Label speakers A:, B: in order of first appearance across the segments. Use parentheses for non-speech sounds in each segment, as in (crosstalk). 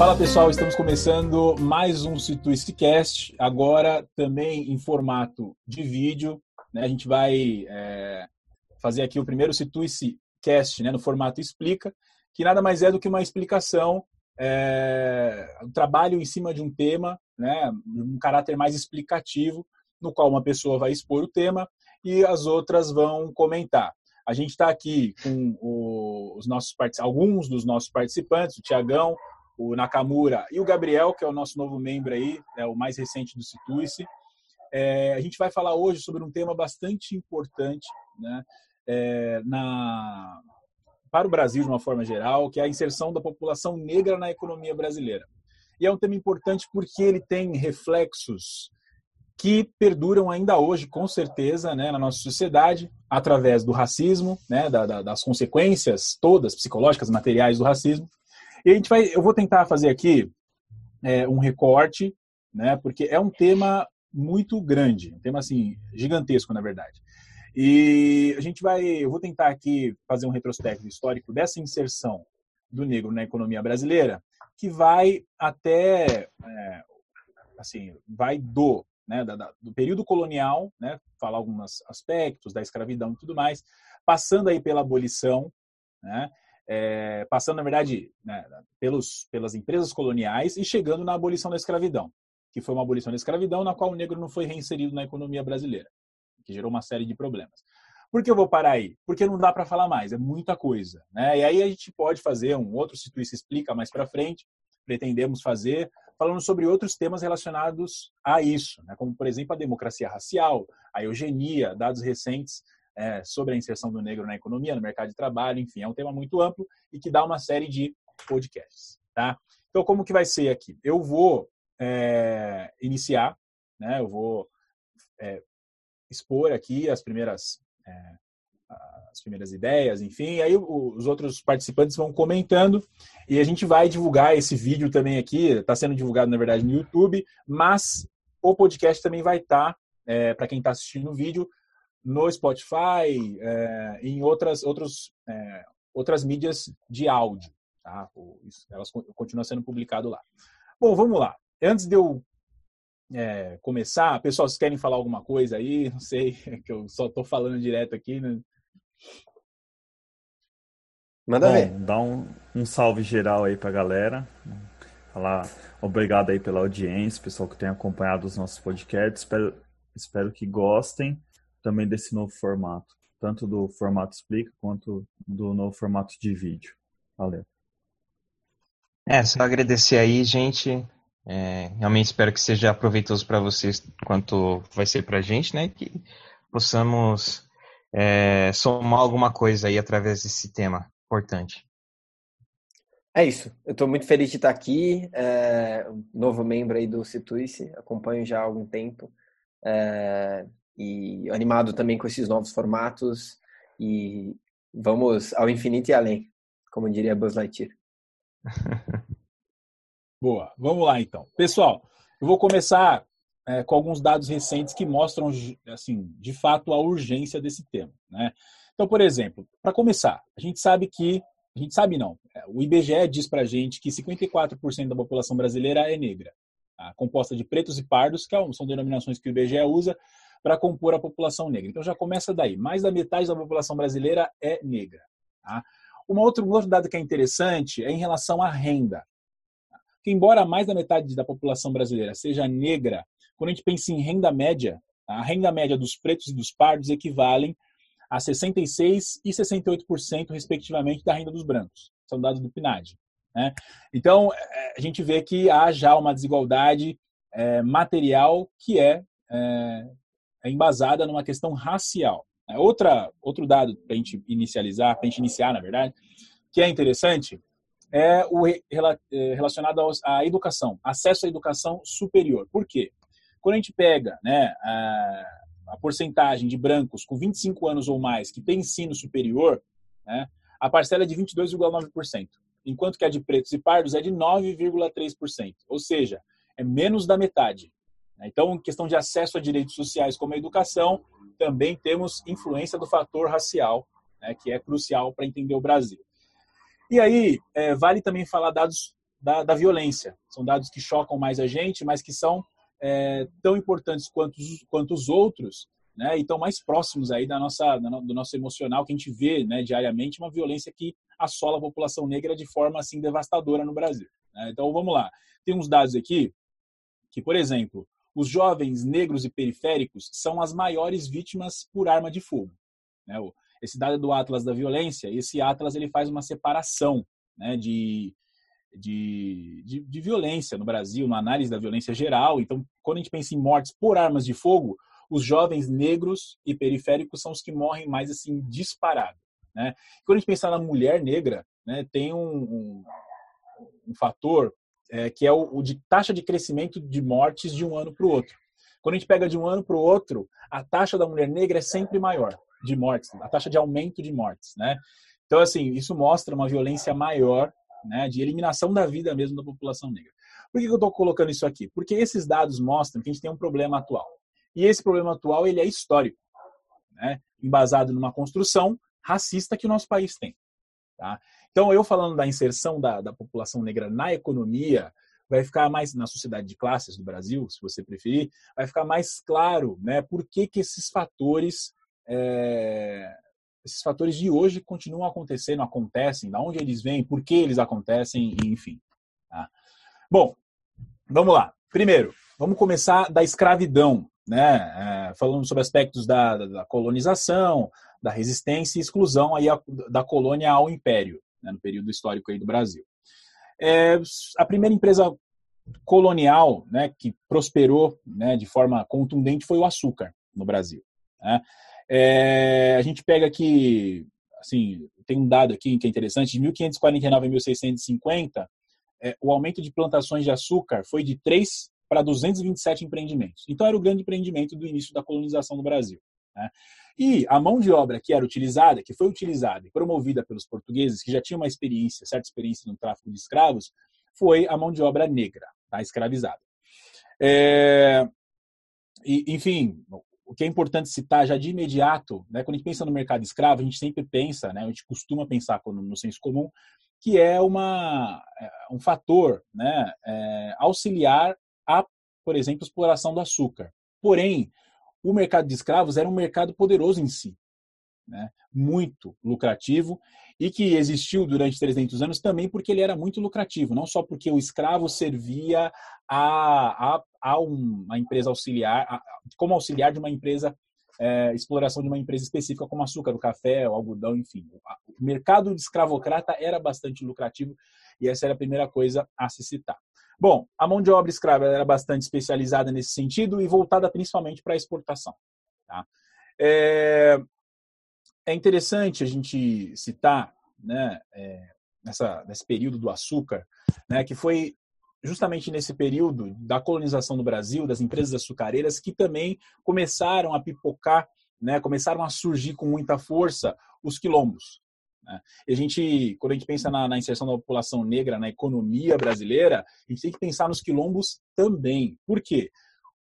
A: Fala pessoal, estamos começando mais um Cast, agora também em formato de vídeo. Né? A gente vai é, fazer aqui o primeiro Cast né, no formato Explica, que nada mais é do que uma explicação, é, um trabalho em cima de um tema, né, um caráter mais explicativo, no qual uma pessoa vai expor o tema e as outras vão comentar. A gente está aqui com os nossos alguns dos nossos participantes, o Tiagão, o Nakamura e o Gabriel, que é o nosso novo membro aí, é o mais recente do Situice. É, a gente vai falar hoje sobre um tema bastante importante né, é, na, para o Brasil de uma forma geral, que é a inserção da população negra na economia brasileira. E é um tema importante porque ele tem reflexos que perduram ainda hoje, com certeza, né, na nossa sociedade, através do racismo, né, da, da, das consequências todas psicológicas, materiais do racismo, e a gente vai, eu vou tentar fazer aqui é, um recorte, né? Porque é um tema muito grande, um tema assim gigantesco na verdade. E a gente vai, eu vou tentar aqui fazer um retrospecto histórico dessa inserção do negro na economia brasileira, que vai até, é, assim, vai do, né, da, do período colonial, né, falar alguns aspectos da escravidão e tudo mais, passando aí pela abolição, né, é, passando, na verdade, né, pelos, pelas empresas coloniais e chegando na abolição da escravidão, que foi uma abolição da escravidão na qual o negro não foi reinserido na economia brasileira, que gerou uma série de problemas. Por que eu vou parar aí? Porque não dá para falar mais, é muita coisa. Né? E aí a gente pode fazer um outro, se tu isso explica mais para frente, pretendemos fazer, falando sobre outros temas relacionados a isso, né? como, por exemplo, a democracia racial, a eugenia, dados recentes é, sobre a inserção do negro na economia, no mercado de trabalho, enfim, é um tema muito amplo e que dá uma série de podcasts, tá? Então, como que vai ser aqui? Eu vou é, iniciar, né? Eu vou é, expor aqui as primeiras é, as primeiras ideias, enfim, aí os outros participantes vão comentando e a gente vai divulgar esse vídeo também aqui, está sendo divulgado na verdade no YouTube, mas o podcast também vai estar, tá, é, para quem está assistindo o vídeo, no Spotify, é, em outras, outros, é, outras mídias de áudio. Tá? Elas continuam sendo publicadas lá. Bom, vamos lá. Antes de eu é, começar, pessoal, vocês querem falar alguma coisa aí? (laughs) Não sei, que eu só estou falando direto aqui. Né?
B: Manda Bom, ver. Dá um, um salve geral aí pra galera. Falar obrigado aí pela audiência, pessoal que tem acompanhado os nossos podcasts. Espero, espero que gostem também desse novo formato, tanto do formato explica quanto do novo formato de vídeo. Valeu.
C: É, só agradecer aí, gente. É, realmente espero que seja proveitoso para vocês quanto vai ser para a gente, né? Que possamos é, somar alguma coisa aí através desse tema importante.
D: É isso. Eu estou muito feliz de estar aqui, é, novo membro aí do Situice, acompanho já há algum tempo. É, e animado também com esses novos formatos e vamos ao infinito e além, como diria Buzz Lightyear. (laughs)
A: Boa, vamos lá então. Pessoal, eu vou começar é, com alguns dados recentes que mostram, assim, de fato, a urgência desse tema. Né? Então, por exemplo, para começar, a gente sabe que, a gente sabe não, é, o IBGE diz para a gente que 54% da população brasileira é negra, tá? composta de pretos e pardos, que é são denominações que o IBGE usa para compor a população negra. Então já começa daí. Mais da metade da população brasileira é negra. Tá? Uma outra, um outro dado que é interessante é em relação à renda. Que embora mais da metade da população brasileira seja negra, quando a gente pensa em renda média, tá? a renda média dos pretos e dos pardos equivalem a 66% e 68%, respectivamente, da renda dos brancos. São dados do PNAD. Né? Então, é, a gente vê que há já uma desigualdade é, material que é, é é embasada numa questão racial. É, outra, outro dado para a gente inicializar, para a gente iniciar, na verdade, que é interessante, é o é, relacionado à educação, acesso à educação superior. Por quê? Quando a gente pega né, a, a porcentagem de brancos com 25 anos ou mais que tem ensino superior, né, a parcela é de 22,9%, enquanto que a de pretos e pardos é de 9,3%, ou seja, é menos da metade. Né? Então, questão de acesso a direitos sociais como a educação, também temos influência do fator racial, né, que é crucial para entender o Brasil. E aí, é, vale também falar dados da, da violência. São dados que chocam mais a gente, mas que são é, tão importantes quanto, quanto os outros, né, e estão mais próximos aí da nossa, do nosso emocional, que a gente vê né, diariamente uma violência que assola a população negra de forma assim devastadora no Brasil. Né? Então vamos lá. Tem uns dados aqui que, por exemplo, os jovens negros e periféricos são as maiores vítimas por arma de fogo. Né? Esse dado é do Atlas da Violência, esse Atlas ele faz uma separação né, de, de, de, de, violência no Brasil, uma análise da violência geral. Então, quando a gente pensa em mortes por armas de fogo, os jovens negros e periféricos são os que morrem mais assim disparado. Né? Quando a gente pensa na mulher negra, né, tem um, um, um fator é, que é o, o, de taxa de crescimento de mortes de um ano para o outro. Quando a gente pega de um ano para o outro, a taxa da mulher negra é sempre maior de mortes, a taxa de aumento de mortes, né? Então, assim, isso mostra uma violência maior, né, de eliminação da vida mesmo da população negra. Por que eu estou colocando isso aqui? Porque esses dados mostram que a gente tem um problema atual. E esse problema atual ele é histórico, né? embasado numa construção racista que o nosso país tem. Tá? Então, eu falando da inserção da, da população negra na economia, vai ficar mais na sociedade de classes do Brasil, se você preferir, vai ficar mais claro né, por que, que esses fatores é, esses fatores de hoje continuam acontecendo, acontecem, da onde eles vêm, por que eles acontecem, enfim. Tá? Bom, vamos lá. Primeiro, vamos começar da escravidão né, é, falando sobre aspectos da, da, colonização, da resistência e exclusão aí a, da colônia ao império, né, no período histórico aí do Brasil. É, a primeira empresa colonial né, que prosperou né, de forma contundente foi o açúcar no Brasil. Né? É, a gente pega aqui, assim, tem um dado aqui que é interessante, de 1549 a 1650, é, o aumento de plantações de açúcar foi de 3 para 227 empreendimentos. Então, era o grande empreendimento do início da colonização do Brasil. Né? E a mão de obra que era utilizada, que foi utilizada e promovida pelos portugueses, que já tinham uma experiência, certa experiência no tráfico de escravos, foi a mão de obra negra, tá? escravizada. É... E, enfim, o que é importante citar já de imediato, né, quando a gente pensa no mercado escravo, a gente sempre pensa, né, a gente costuma pensar no senso comum, que é uma, é, um fator né, é, auxiliar a, por exemplo, exploração do açúcar. Porém, o mercado de escravos era um mercado poderoso em si, né? muito lucrativo, e que existiu durante 300 anos também porque ele era muito lucrativo, não só porque o escravo servia a, a, a uma empresa auxiliar, a, como auxiliar de uma empresa, é, exploração de uma empresa específica como açúcar, o café, o algodão, enfim. O mercado de escravocrata era bastante lucrativo e essa era a primeira coisa a se citar. Bom, a mão de obra escrava era bastante especializada nesse sentido e voltada principalmente para a exportação. Tá? É, é, interessante a gente citar, né, é, nessa, nesse período do açúcar, né, que foi justamente nesse período da colonização do Brasil, das empresas açucareiras, que também começaram a pipocar, né, começaram a surgir com muita força os quilombos. Né? E a gente, quando a gente pensa na, na, inserção da população negra na economia brasileira, a gente tem que pensar nos quilombos também. Por quê?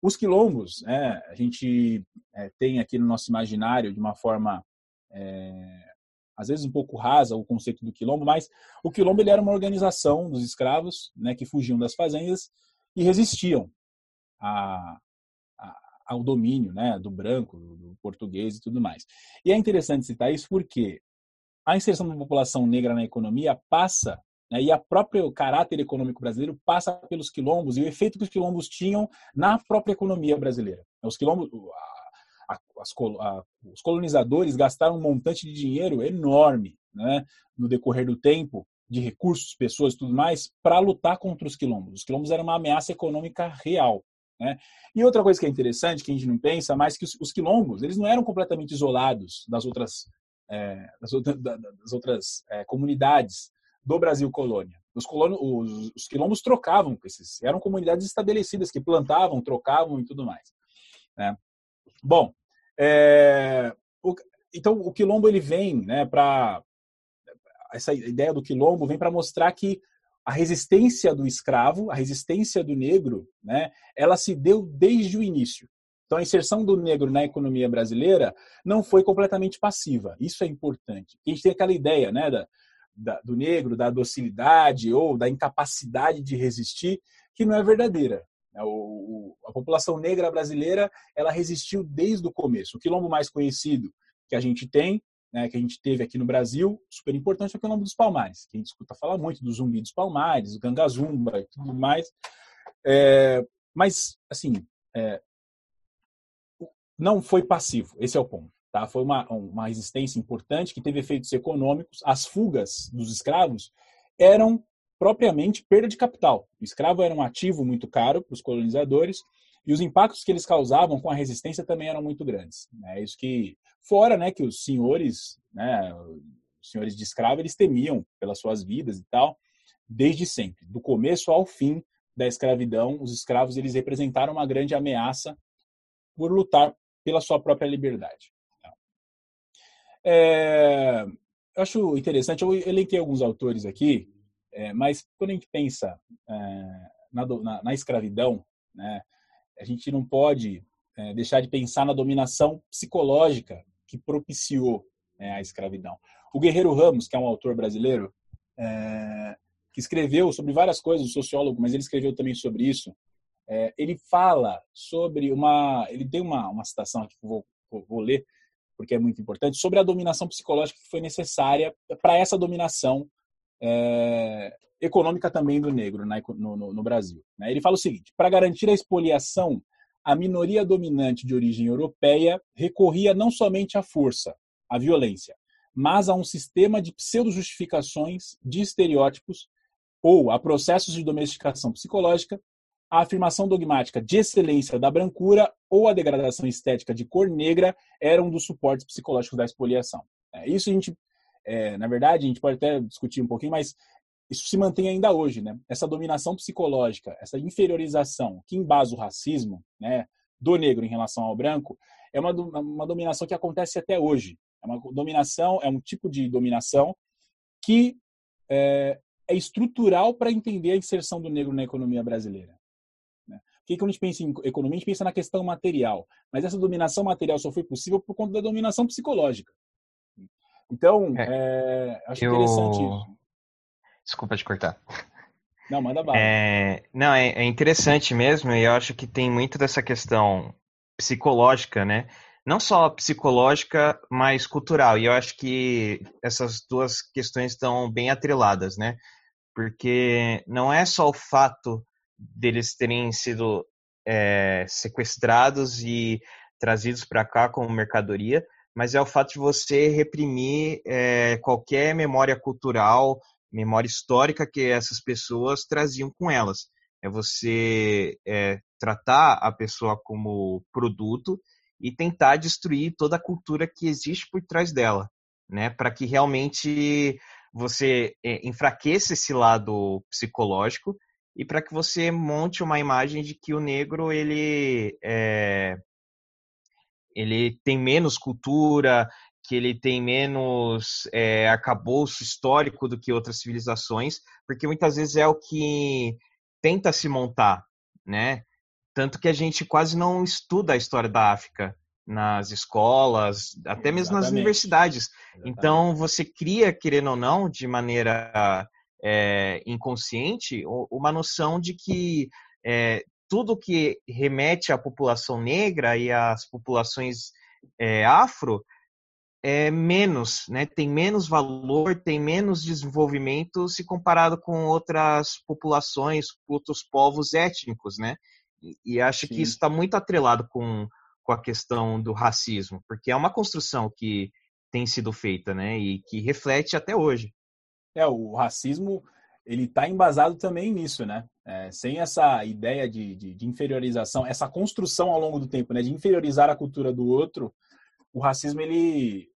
A: Os quilombos, né, a gente é, tem aqui no nosso imaginário, de uma forma, é, às vezes um pouco rasa, o conceito do quilombo, mas o quilombo ele era uma organização dos escravos né, que fugiam das fazendas e resistiam a, ao domínio né, do branco, do português e tudo mais. E é interessante citar isso porque a inserção da população negra na economia passa, né, e a próprio caráter econômico brasileiro passa pelos quilombos e o efeito que os quilombos tinham na própria economia brasileira. Os quilombos, a, a, a, os colonizadores gastaram um montante de dinheiro enorme né, no decorrer do tempo, de recursos, pessoas e tudo mais, para lutar contra os quilombos. Os quilombos eram uma ameaça econômica real. Né? E outra coisa que é interessante, que a gente não pensa, mas que os, os quilombos eles não eram completamente isolados das outras é, das, das, outras é, comunidades do Brasil colônia. Os, colonos, os, os, quilombos trocavam com esses, eram comunidades estabelecidas que plantavam, trocavam e tudo mais. Né? Bom, é, o, então o quilombo ele vem, né, para essa ideia do quilombo vem para mostrar que a resistência do escravo, a resistência do negro, né, ela se deu desde o início. Então, a inserção do negro na economia brasileira não foi completamente passiva. Isso é importante. A gente tem aquela ideia né, da, da, do negro, da docilidade ou da incapacidade de resistir, que não é verdadeira. É, o, a população negra brasileira ela resistiu desde o começo. O quilombo mais conhecido que a gente tem, né, que a gente teve aqui no Brasil, super importante, é o quilombo dos Palmares, que a gente escuta falar muito do Zumbi dos Palmares, Gangazumba e tudo mais. É, mas, assim, é, não foi passivo, esse é o ponto. Tá? Foi uma, uma resistência importante que teve efeitos econômicos. As fugas dos escravos eram propriamente perda de capital. O escravo era um ativo muito caro para os colonizadores e os impactos que eles causavam com a resistência também eram muito grandes. É isso que, fora né, que os senhores, né, os senhores de escravo, eles temiam pelas suas vidas e tal, desde sempre. Do começo ao fim da escravidão, os escravos eles representaram uma grande ameaça por lutar pela sua própria liberdade. É, eu acho interessante, eu elenquei alguns autores aqui, é, mas quando a gente pensa é, na, na, na, escravidão, né, a gente não pode é, deixar de pensar na dominação psicológica que propiciou né, a escravidão. O Guerreiro Ramos, que é um autor brasileiro, é, que escreveu sobre várias coisas, um sociólogo, mas ele escreveu também sobre isso. É, ele fala sobre uma. Ele tem uma, uma citação aqui que eu vou, vou, vou ler, porque é muito importante, sobre a dominação psicológica que foi necessária para essa dominação é, econômica também do negro no, no, no, Brasil. Né? Ele fala o seguinte: para garantir a expoliação, a minoria dominante de origem europeia recorria não somente à força, à violência, mas a um sistema de pseudo-justificações de estereótipos ou a processos de domesticação psicológica a afirmação dogmática de excelência da brancura ou a degradação estética de cor negra eram um dos suportes psicológicos da expoliação. É, isso a gente, é, na verdade, a gente pode até discutir um pouquinho, mas isso se mantém ainda hoje, né? Essa dominação psicológica, essa inferiorização que embasa o racismo, né, do negro em relação ao branco, é uma, uma dominação que acontece até hoje. É uma dominação, é um tipo de dominação que é, é estrutural para entender a inserção do negro na economia brasileira que quando a gente pensa em economia, a gente pensa na questão material. Mas essa dominação material só foi possível por conta da dominação psicológica. Então, é, é, acho eu... interessante isso.
C: Desculpa te cortar. (laughs)
A: Não, manda bala.
C: É, não, é, é interessante mesmo, e eu acho que tem muito dessa questão psicológica, né? Não só psicológica, mas cultural. E eu acho que essas duas questões estão bem atreladas, né? Porque não é só o fato deles terem sido é, sequestrados e trazidos para cá como mercadoria, mas é o fato de você reprimir é, qualquer memória cultural, memória histórica que essas pessoas traziam com elas. É você é, tratar a pessoa como produto e tentar destruir toda a cultura que existe por trás dela, né? Para que realmente você enfraqueça esse lado psicológico e para que você monte uma imagem de que o negro ele é, ele tem menos cultura, que ele tem menos é, arcabouço histórico do que outras civilizações, porque muitas vezes é o que tenta se montar, né? Tanto que a gente quase não estuda a história da África nas escolas, até mesmo Exatamente. nas universidades. Exatamente. Então você cria, querendo ou não, de maneira é, inconsciente uma noção de que é, tudo que remete à população negra e às populações é, afro é menos, né? tem menos valor, tem menos desenvolvimento se comparado com outras populações, outros povos étnicos, né? E, e acho Sim. que isso está muito atrelado com, com a questão do racismo, porque é uma construção que tem sido feita, né? E que reflete até hoje.
A: É, o racismo ele está embasado também nisso, né? É, sem essa ideia de, de, de, inferiorização, essa construção ao longo do tempo, né? De inferiorizar a cultura do outro, o racismo ele,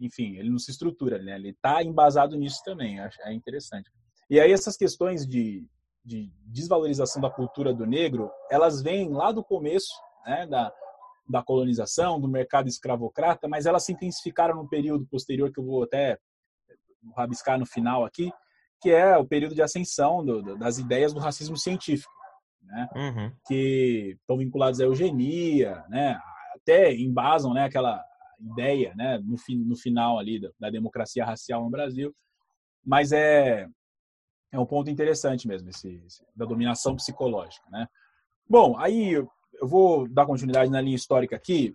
A: enfim, ele não se estrutura, né? Ele está embasado nisso também. É interessante. E aí essas questões de, de desvalorização da cultura do negro, elas vêm lá do começo, né? Da, da colonização, do mercado escravocrata, mas elas se intensificaram no período posterior que eu vou até rabiscar no final aqui, que é o período de ascensão do, das ideias do racismo científico, né? Uhum. que estão vinculados à eugenia, né? até embasam né, aquela ideia né, no, fi, no final ali da, da democracia racial no Brasil. mas é, é um ponto interessante mesmo, esse, esse, da dominação psicológica. Né? Bom, aí eu vou dar continuidade na linha histórica aqui.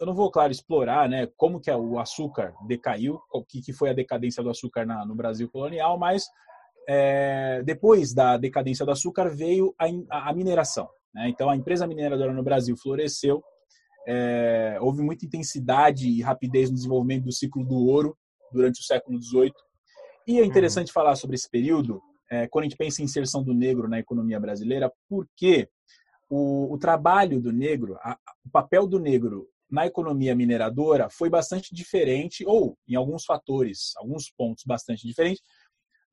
A: Eu não vou, claro, explorar né, como que o açúcar decaiu, o que, que foi a decadência do açúcar na, no Brasil colonial, mas é, depois da decadência do açúcar veio a, a mineração. Né? Então, a empresa mineradora no Brasil floresceu, é, houve muita intensidade e rapidez no desenvolvimento do ciclo do ouro durante o século XVIII. E é interessante uhum. falar sobre esse período, é, quando a gente pensa em inserção do negro na economia brasileira, porque o, o trabalho do negro, a, o papel do negro na economia mineradora foi bastante diferente, ou em alguns fatores, alguns pontos bastante diferentes,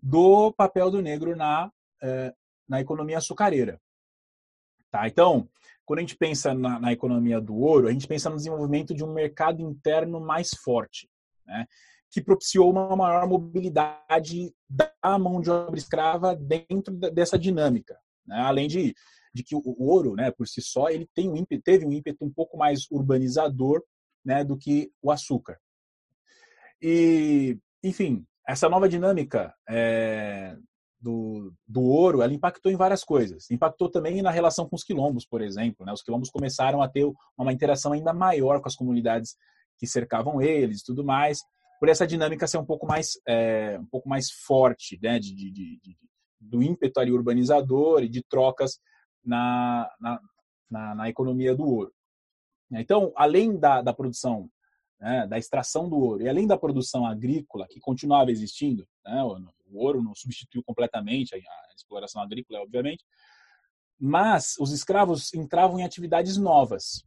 A: do papel do negro na, é, na economia açucareira. Tá? Então, quando a gente pensa na, na, economia do ouro, a gente pensa no desenvolvimento de um mercado interno mais forte, né? que propiciou uma maior mobilidade da mão de obra escrava dentro dessa dinâmica. Né? Além de, de que o, o ouro, né, por si só, ele tem um ímpeto, teve um ímpeto um pouco mais urbanizador né, do que o açúcar. E, enfim, essa nova dinâmica é, do, do ouro, ela impactou em várias coisas. Impactou também na relação com os quilombos, por exemplo. Né? Os quilombos começaram a ter uma interação ainda maior com as comunidades que cercavam eles tudo mais, por essa dinâmica ser um pouco mais, é, um pouco mais forte, né? de, de, de, de do ímpeto urbanizador e de trocas na, na, na, na economia do ouro. Então, além da, da produção né, da extração do ouro, e além da produção agrícola, que continuava existindo, né, o, o, ouro não substituiu completamente a, a, exploração agrícola, obviamente, mas os escravos entravam em atividades novas,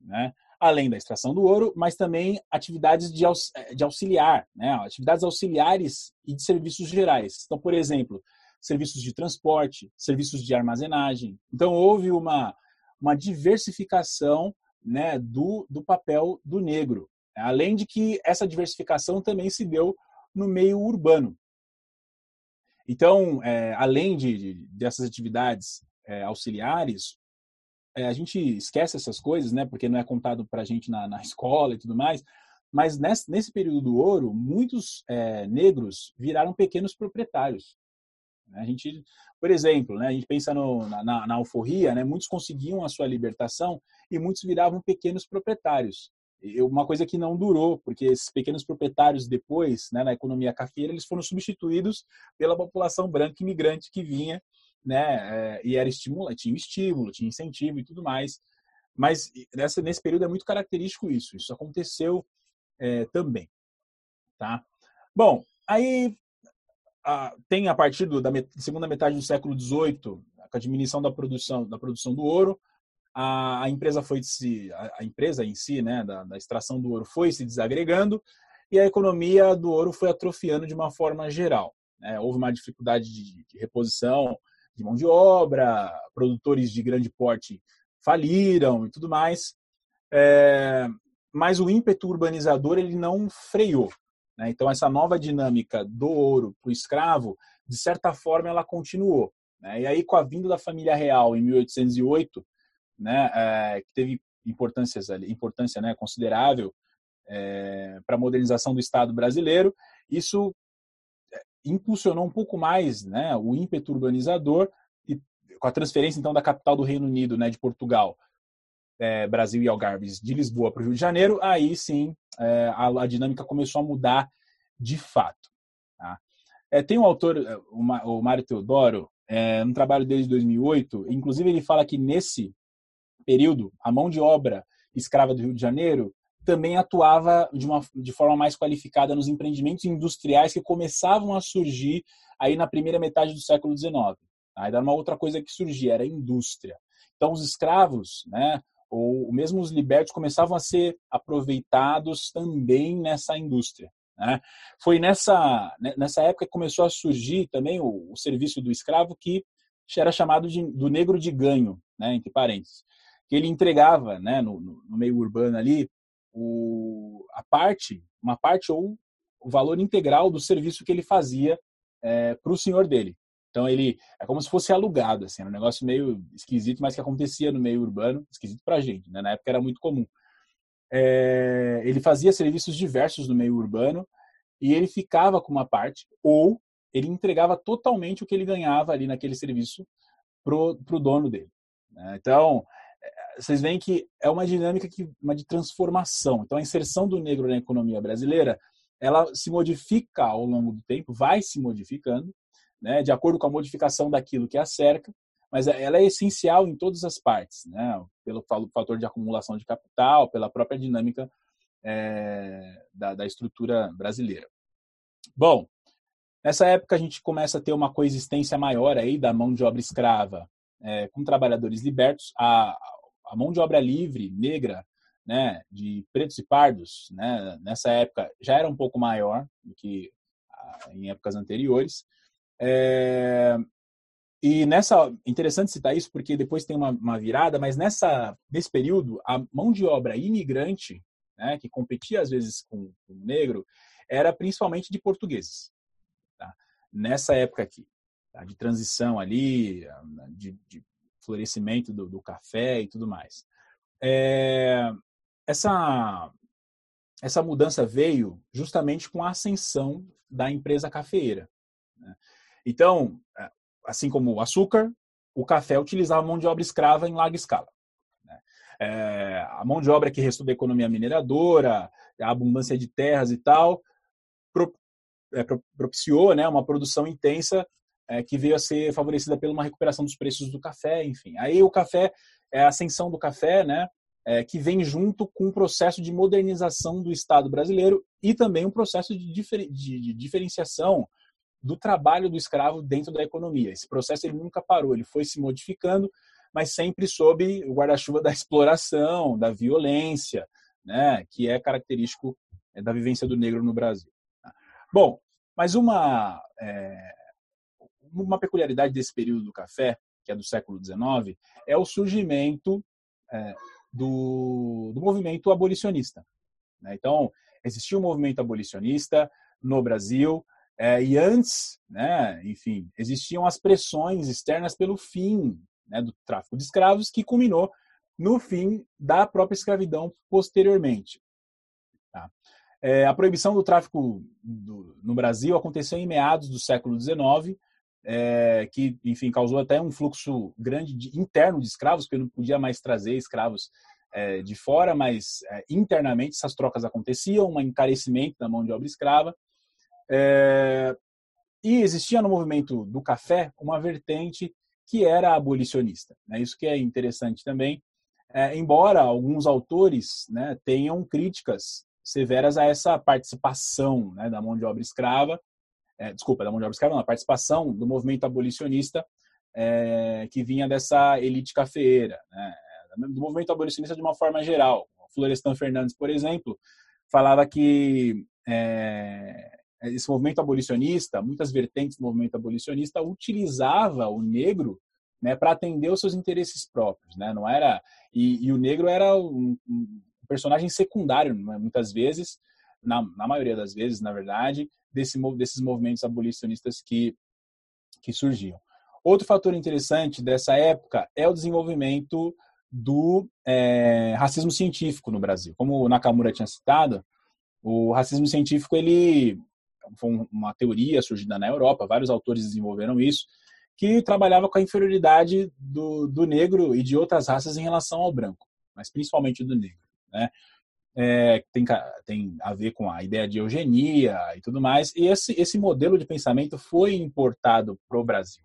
A: né, além da extração do ouro, mas também atividades de, aux, de auxiliar, né, atividades auxiliares e de serviços gerais. Então, por exemplo, serviços de transporte, serviços de armazenagem. Então, houve uma, uma diversificação né, do, do papel do negro Além de que essa diversificação também se deu no meio urbano. Então, é, além de, de, dessas atividades é, auxiliares, é, a gente esquece essas coisas, né? Porque não é contado para a gente na, na, (laughs) escola e tudo mais. Mas nesse, nesse período do ouro, muitos é, negros viraram pequenos proprietários. A gente, por exemplo, né, a gente pensa no, na, na alforria, né, muitos conseguiam a sua libertação e muitos viravam pequenos proprietários uma coisa que não durou, porque esses pequenos proprietários depois, né, na economia cafeira, eles foram substituídos pela população branca imigrante que vinha, né, é, e era estimulante, tinha estímulo, tinha incentivo e tudo mais. Mas nessa, nesse período é muito característico isso, isso aconteceu é, também, tá? Bom, aí a, tem a partir do, da met, segunda metade do século XVIII, a diminuição da produção, da produção do ouro, a, a empresa foi se a, a, empresa em si, né, da, da extração do ouro foi se desagregando e a economia do ouro foi atrofiando de uma forma geral. Né? Houve uma dificuldade de, de reposição de mão de obra, produtores de grande porte faliram e tudo mais. É, mas o ímpeto urbanizador ele não freou. Né? Então essa nova dinâmica do ouro para o escravo, de certa forma, ela continuou. Né? E aí com a vinda da família real em 1808, né, é, que teve importâncias ali, importância né, considerável é, para a modernização do Estado brasileiro. Isso é, impulsionou um pouco mais né, o ímpeto urbanizador e com a transferência então da capital do Reino Unido, né, de Portugal, é, Brasil e Algarves, de Lisboa para o Rio de Janeiro, aí sim é, a, a, dinâmica começou a mudar de fato. Tá? É, tem um autor, é, o Mário Teodoro, é, no trabalho dele de 2008, inclusive ele fala que nesse período, a mão de obra escrava do Rio de Janeiro também atuava de, uma, de forma mais qualificada nos empreendimentos industriais que começavam a surgir aí na primeira metade do século XIX. Aí era uma outra coisa que surgia, era a indústria. Então os escravos, né, ou mesmo os libertos começavam a ser aproveitados também nessa indústria. Né? Foi nessa, né, nessa época que começou a surgir também o, o serviço do escravo que era chamado de, do negro de ganho, né, entre parênteses que ele entregava né, no, no meio urbano ali o, a parte, uma parte ou o valor integral do serviço que ele fazia é, para o senhor dele. Então ele é como se fosse alugado, assim, era um negócio meio esquisito, mas que acontecia no meio urbano, esquisito para a gente, né? na época era muito comum. É, ele fazia serviços diversos no meio urbano e ele ficava com uma parte ou ele entregava totalmente o que ele ganhava ali naquele serviço pro, pro dono dele. Né? Então, é, vocês veem que é uma dinâmica que, uma de transformação. Então, a inserção do negro na economia brasileira, ela se modifica ao longo do tempo, vai se modificando, né, de acordo com a modificação daquilo que a cerca, mas ela é essencial em todas as partes, né, pelo fator de acumulação de capital, pela própria dinâmica é, da, da estrutura brasileira. Bom, nessa época a gente começa a ter uma coexistência maior aí da mão de obra escrava é, com trabalhadores libertos. A, a mão de obra livre, negra, né, de pretos e pardos, né, nessa época já era um pouco maior do que em épocas anteriores. É, e nessa, interessante citar isso porque depois tem uma, uma, virada, mas nessa nesse período a mão de obra imigrante, né, que competia às vezes com, com o negro, era principalmente de portugueses. Tá? Nessa época aqui, tá? de transição ali, de, de florescimento do, do, café e tudo mais. É, essa essa mudança veio justamente com a ascensão da empresa cafeeira. Né? Então, é, assim como o açúcar, o café utilizava mão de obra escrava em larga escala. Né? É, a mão de obra que restou da economia mineradora, a abundância de terras e tal, é, propiciou né, uma produção intensa é, que veio a ser favorecida pela uma recuperação dos preços do café, enfim. Aí o café, é a ascensão do café, né, é, que vem junto com o processo de modernização do Estado brasileiro e também um processo de, difer de, de diferenciação do trabalho do escravo dentro da economia. Esse processo ele nunca parou, ele foi se modificando, mas sempre sob o guarda-chuva da exploração, da violência, né, que é característico é, da vivência do negro no Brasil. Bom, mas uma é, uma peculiaridade desse período do café, que é do século XIX, é o surgimento é, do, do movimento abolicionista. Né? Então, existia um movimento abolicionista no Brasil, é, e antes, né, enfim, existiam as pressões externas pelo fim né, do tráfico de escravos, que culminou no fim da própria escravidão posteriormente. Tá? É, a proibição do tráfico do, no Brasil aconteceu em meados do século XIX, é, que, enfim, causou até um fluxo grande de, interno de escravos, porque não podia mais trazer escravos é, de fora, mas é, internamente essas trocas aconteciam, um encarecimento da mão de obra escrava. É, e existia no movimento do café uma vertente que era abolicionista. Né? Isso que é interessante também, é, embora alguns autores né, tenham críticas severas a essa participação né, da mão de obra escrava, é, desculpa, da mão de obra escrava, não, a participação do movimento abolicionista é, que vinha dessa elite cafeeira, né, do movimento abolicionista de uma forma geral. Florestan Fernandes, por exemplo, falava que é, esse movimento abolicionista, muitas vertentes do movimento abolicionista, utilizava o negro né, para atender os seus interesses próprios, né? Não era e, e o negro era um, um personagem secundário, né, muitas vezes, na, na, maioria das vezes, na verdade, desse, desses movimentos abolicionistas que que surgiam. Outro fator interessante dessa época é o desenvolvimento do é, racismo científico no Brasil. Como o Nakamura tinha citado, o racismo científico ele foi uma teoria surgida na Europa, vários autores desenvolveram isso, que trabalhava com a inferioridade do, do negro e de outras raças em relação ao branco, mas principalmente do negro. Né? É, tem, tem a ver com a ideia de eugenia e tudo mais, e esse, esse modelo de pensamento foi importado para o Brasil.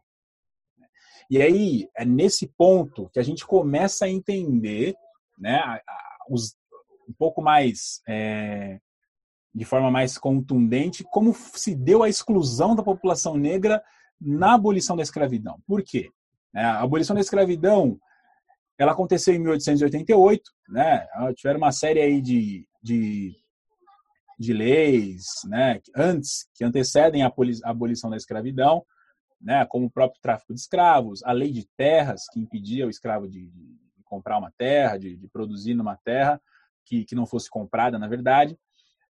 A: E aí, é nesse ponto que a gente começa a entender né, os, um pouco mais é, de forma mais contundente como se deu a exclusão da população negra na abolição da escravidão. Por quê? É, a abolição da escravidão ela aconteceu em 1888, né? Tiveram uma série aí de, de, de leis, né? Antes que antecedem a abolição da escravidão, né? Como o próprio tráfico de escravos, a lei de terras que impedia o escravo de, de comprar uma terra, de, de produzir numa terra que, que não fosse comprada, na verdade.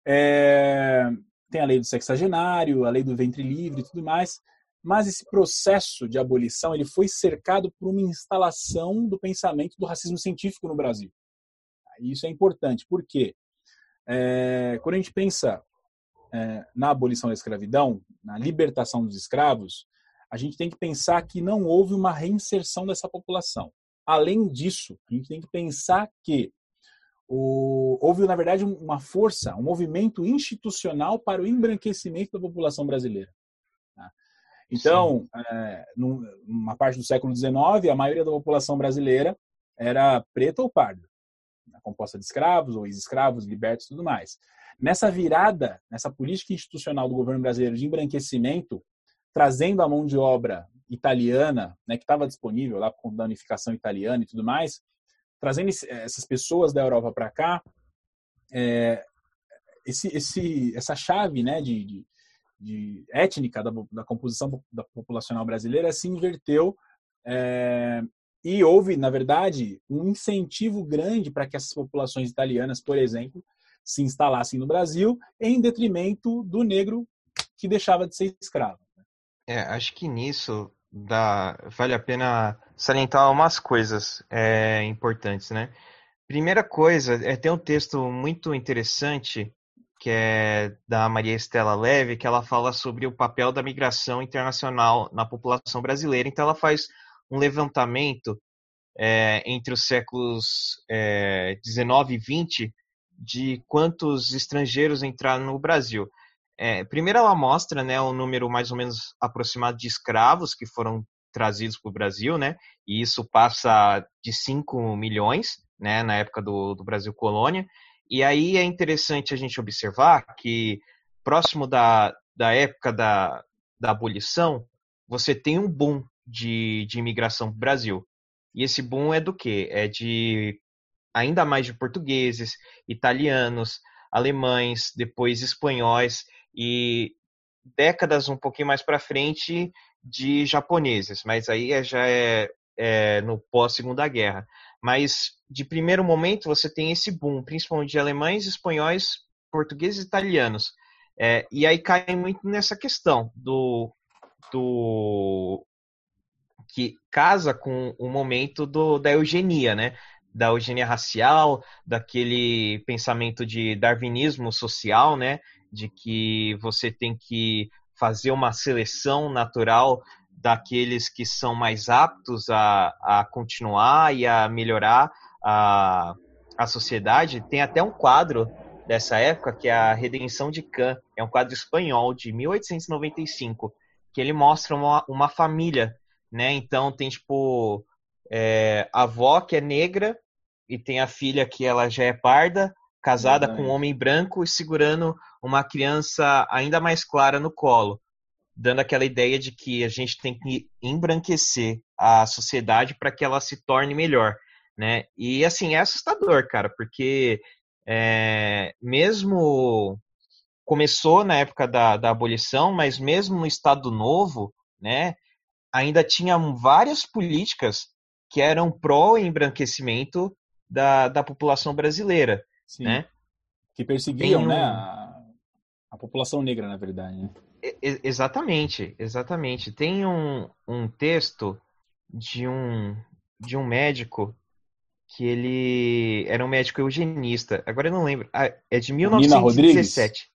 A: É, tem a lei do sexagenário, a lei do ventre livre e tudo mais, mas esse processo de abolição ele foi cercado por uma instalação do pensamento do racismo científico no Brasil. Isso é importante, porque é, quando a gente pensa é, na abolição da escravidão, na libertação dos escravos, a gente tem que pensar que não houve uma reinserção dessa população. Além disso, a gente tem que pensar que o, houve, na verdade, uma força, um movimento institucional para o embranquecimento da população brasileira. Tá? Então, é, numa parte do século XIX, a maioria da população brasileira era preta ou parda, né? composta de escravos ou ex-escravos, libertos e tudo mais. Nessa virada, nessa política institucional do governo brasileiro de embranquecimento, trazendo a mão de obra italiana, né, que estava disponível lá com a unificação italiana e tudo mais, trazendo essas pessoas da Europa para cá, é, esse, esse, essa chave né, de, de, de étnica da, da, composição da populacional brasileira se inverteu é, e houve, na verdade, um incentivo grande para que essas populações italianas, por exemplo, se instalassem no Brasil em detrimento do negro que deixava de ser escravo.
C: É, acho que nisso dá, vale a pena salientar umas coisas é, importantes, né? Primeira coisa é ter um texto muito interessante que é da Maria Estela Leve, que ela fala sobre o papel da migração internacional na população brasileira. Então, ela faz um levantamento é, entre os séculos é, 19 e 20 de quantos estrangeiros entraram no Brasil. É, primeiro, ela mostra né, o número mais ou menos aproximado de escravos que foram trazidos para o Brasil, né? E isso passa de 5 milhões, né? Na época do, do Brasil colônia. E aí é interessante a gente observar que próximo da, da época da, da abolição, você tem um boom de, de imigração para o Brasil. E esse boom é do quê? É de ainda mais de portugueses, italianos, alemães, depois espanhóis e décadas um pouquinho mais para frente de japoneses, mas aí é, já é, é no pós Segunda Guerra. Mas de primeiro momento você tem esse boom, principalmente de alemães, espanhóis, portugueses e italianos. É, e aí cai muito nessa questão do, do que casa com o momento do, da eugenia, né? da eugenia racial, daquele pensamento de darwinismo social, né, de que você tem que fazer uma seleção natural daqueles que são mais aptos a, a continuar e a melhorar a, a sociedade. Tem até um quadro dessa época que é a Redenção de Can, é um quadro espanhol de 1895, que ele mostra uma, uma família, né? Então tem tipo é, a avó que é negra e tem a filha que ela já é parda, casada com um homem branco e segurando uma criança ainda mais clara no colo, dando aquela ideia de que a gente tem que embranquecer a sociedade para que ela se torne melhor, né? E assim é assustador, cara, porque é, mesmo começou na época da, da abolição, mas mesmo no Estado Novo, né, ainda tinha várias políticas que eram pró-embranquecimento da, da população brasileira, Sim. né?
A: Que perseguiam, um... né, a, população negra, na verdade. Né?
C: exatamente, exatamente. Tem um, um texto de um, de um médico que ele era um médico eugenista. Agora eu não lembro. Ah, é de 1917.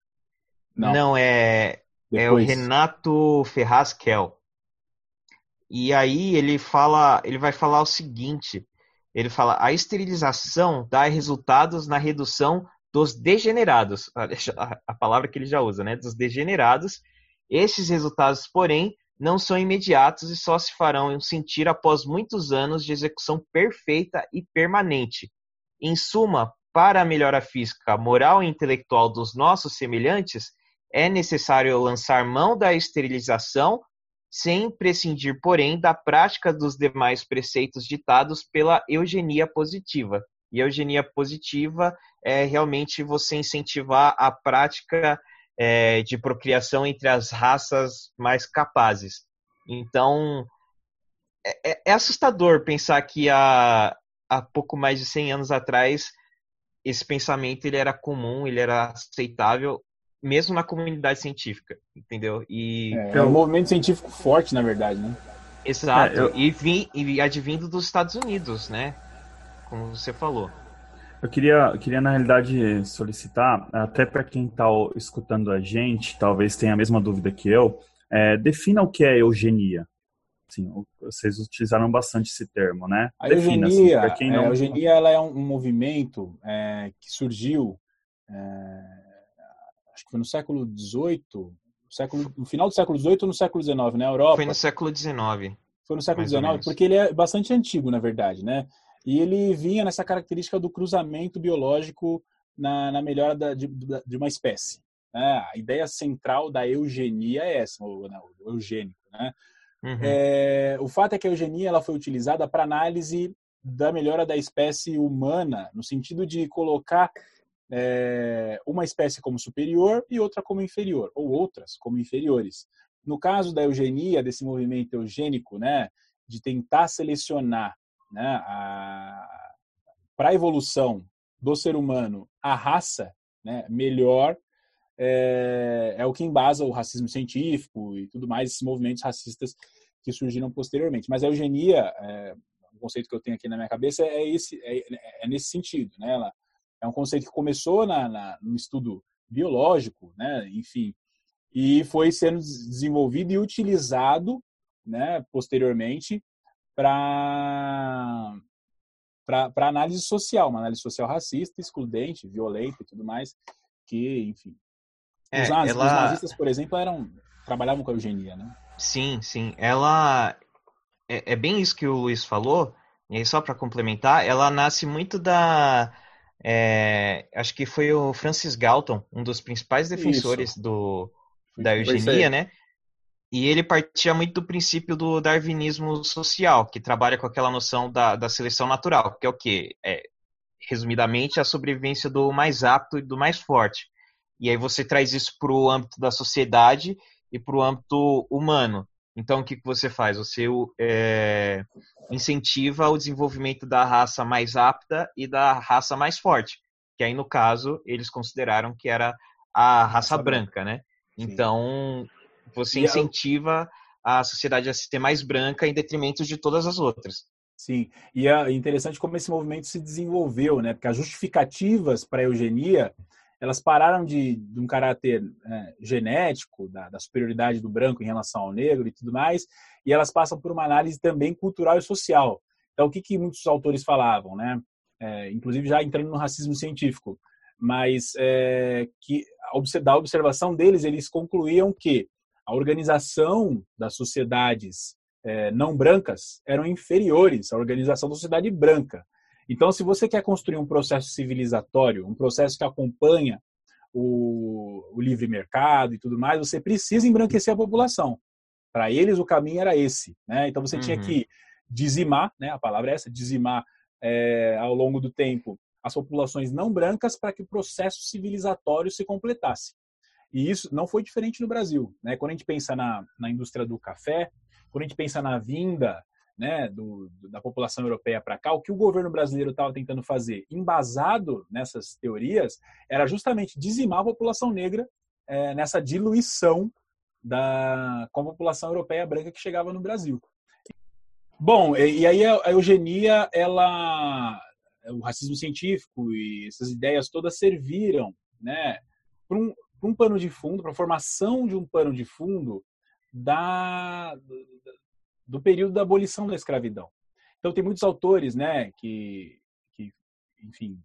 C: Não. não, é, é o Renato Ferraz Kell. E aí ele fala, ele vai falar o seguinte, ele fala: a esterilização dá resultados na redução dos degenerados. A palavra que ele já usa, né? Dos degenerados. Esses resultados, porém, não são imediatos e só se farão sentir após muitos anos de execução perfeita e permanente. Em suma, para a melhora física, moral e intelectual dos nossos semelhantes, é necessário lançar mão da esterilização sem prescindir, porém, da prática dos demais preceitos ditados pela eugenia positiva. E a eugenia positiva é realmente você incentivar a prática é, de procriação entre as raças mais capazes. Então, é, é, é assustador pensar que há, há pouco mais de 100 anos atrás esse pensamento ele era comum, ele era aceitável mesmo na comunidade científica, entendeu?
A: E é, é um movimento científico forte, na verdade, né?
C: Exato. É, eu... e, vim, e advindo dos Estados Unidos, né? Como você falou.
B: Eu queria, eu queria, na realidade, solicitar, até para quem está escutando a gente, talvez tenha a mesma dúvida que eu, é, defina o que é eugenia. Assim, vocês utilizaram bastante esse termo, né?
A: A defina, assim, eugenia, assim, quem não... é, a eugenia ela é um, um movimento é, que surgiu, é, acho que foi no século XVIII, século, no final do século XVIII ou no século XIX, na né? Europa.
C: Foi no século XIX.
A: Foi no século XIX, porque ele é bastante antigo, na verdade, né? E ele vinha nessa característica do cruzamento biológico na, na melhora da, de, de, uma espécie. Né? A ideia central da eugenia é essa, o, né, o eugênico. Né? Uhum. É, o fato é que a eugenia ela foi utilizada para análise da melhora da espécie humana, no sentido de colocar é, uma espécie como superior e outra como inferior, ou outras como inferiores. No caso da eugenia, desse movimento eugênico, né, de tentar selecionar né, para a evolução do ser humano a raça né, melhor é, é, o que embasa o racismo científico e tudo mais, esses movimentos racistas que surgiram posteriormente. Mas a eugenia, é, o conceito que eu tenho aqui na minha cabeça é, esse, é, é nesse sentido. Né? Ela é um conceito que começou na, na, no estudo biológico, né? enfim, e foi sendo desenvolvido e utilizado né, posteriormente para para análise social, uma análise social racista, excludente, violenta e tudo mais, que, enfim. É, os, nazistas, ela... os, nazistas, por exemplo, eram trabalhavam com a eugenia, né?
C: Sim, sim. Ela é, é bem isso que o Luiz falou. E aí só para complementar, ela nasce muito da é, acho que foi o Francis Galton, um dos principais defensores do da eugenia, né? E ele partia muito do princípio do darwinismo social, que trabalha com aquela noção da, da seleção natural, que é o quê? É, resumidamente, a sobrevivência do mais apto e do mais forte. E aí você traz isso para o âmbito da sociedade e para o âmbito humano. Então, o que, que você faz? Você é, incentiva o desenvolvimento da raça mais apta e da raça mais forte, que aí, no caso, eles consideraram que era a raça branca, né? Então, você incentiva a sociedade a ser mais branca em detrimento de todas as outras.
A: Sim, e é interessante como esse movimento se desenvolveu, né? Porque as justificativas para a eugenia, elas pararam de, de um caráter é, genético, da, da, superioridade do branco em relação ao negro e tudo mais, e elas passam por uma análise também cultural e social. Então, o que, que muitos autores falavam, né? É, inclusive já entrando no racismo científico, mas é, que da observação deles, eles concluíam que a organização das sociedades é, não brancas eram inferiores à organização da sociedade branca. Então, se você quer construir um processo civilizatório, um processo que acompanha o, o livre mercado e tudo mais, você precisa embranquecer a população. Para eles, o caminho era esse. Né? Então, você uhum. tinha que dizimar, né? a palavra é essa, dizimar é, ao longo do tempo as populações não brancas para que o processo civilizatório se completasse. E isso não foi diferente no Brasil. Né? Quando a gente pensa na, na indústria do café, quando a gente pensa na vinda né, do, da população europeia para cá, o que o governo brasileiro estava tentando fazer, embasado nessas teorias, era justamente dizimar a população negra é, nessa diluição da, com a população europeia branca que chegava no Brasil. Bom, e, e aí a, a eugenia, ela, o racismo científico e essas ideias todas serviram né, para um, um pano de fundo, para a formação de um pano de fundo da, do período da abolição da escravidão. Então, tem muitos autores né, que, que enfim,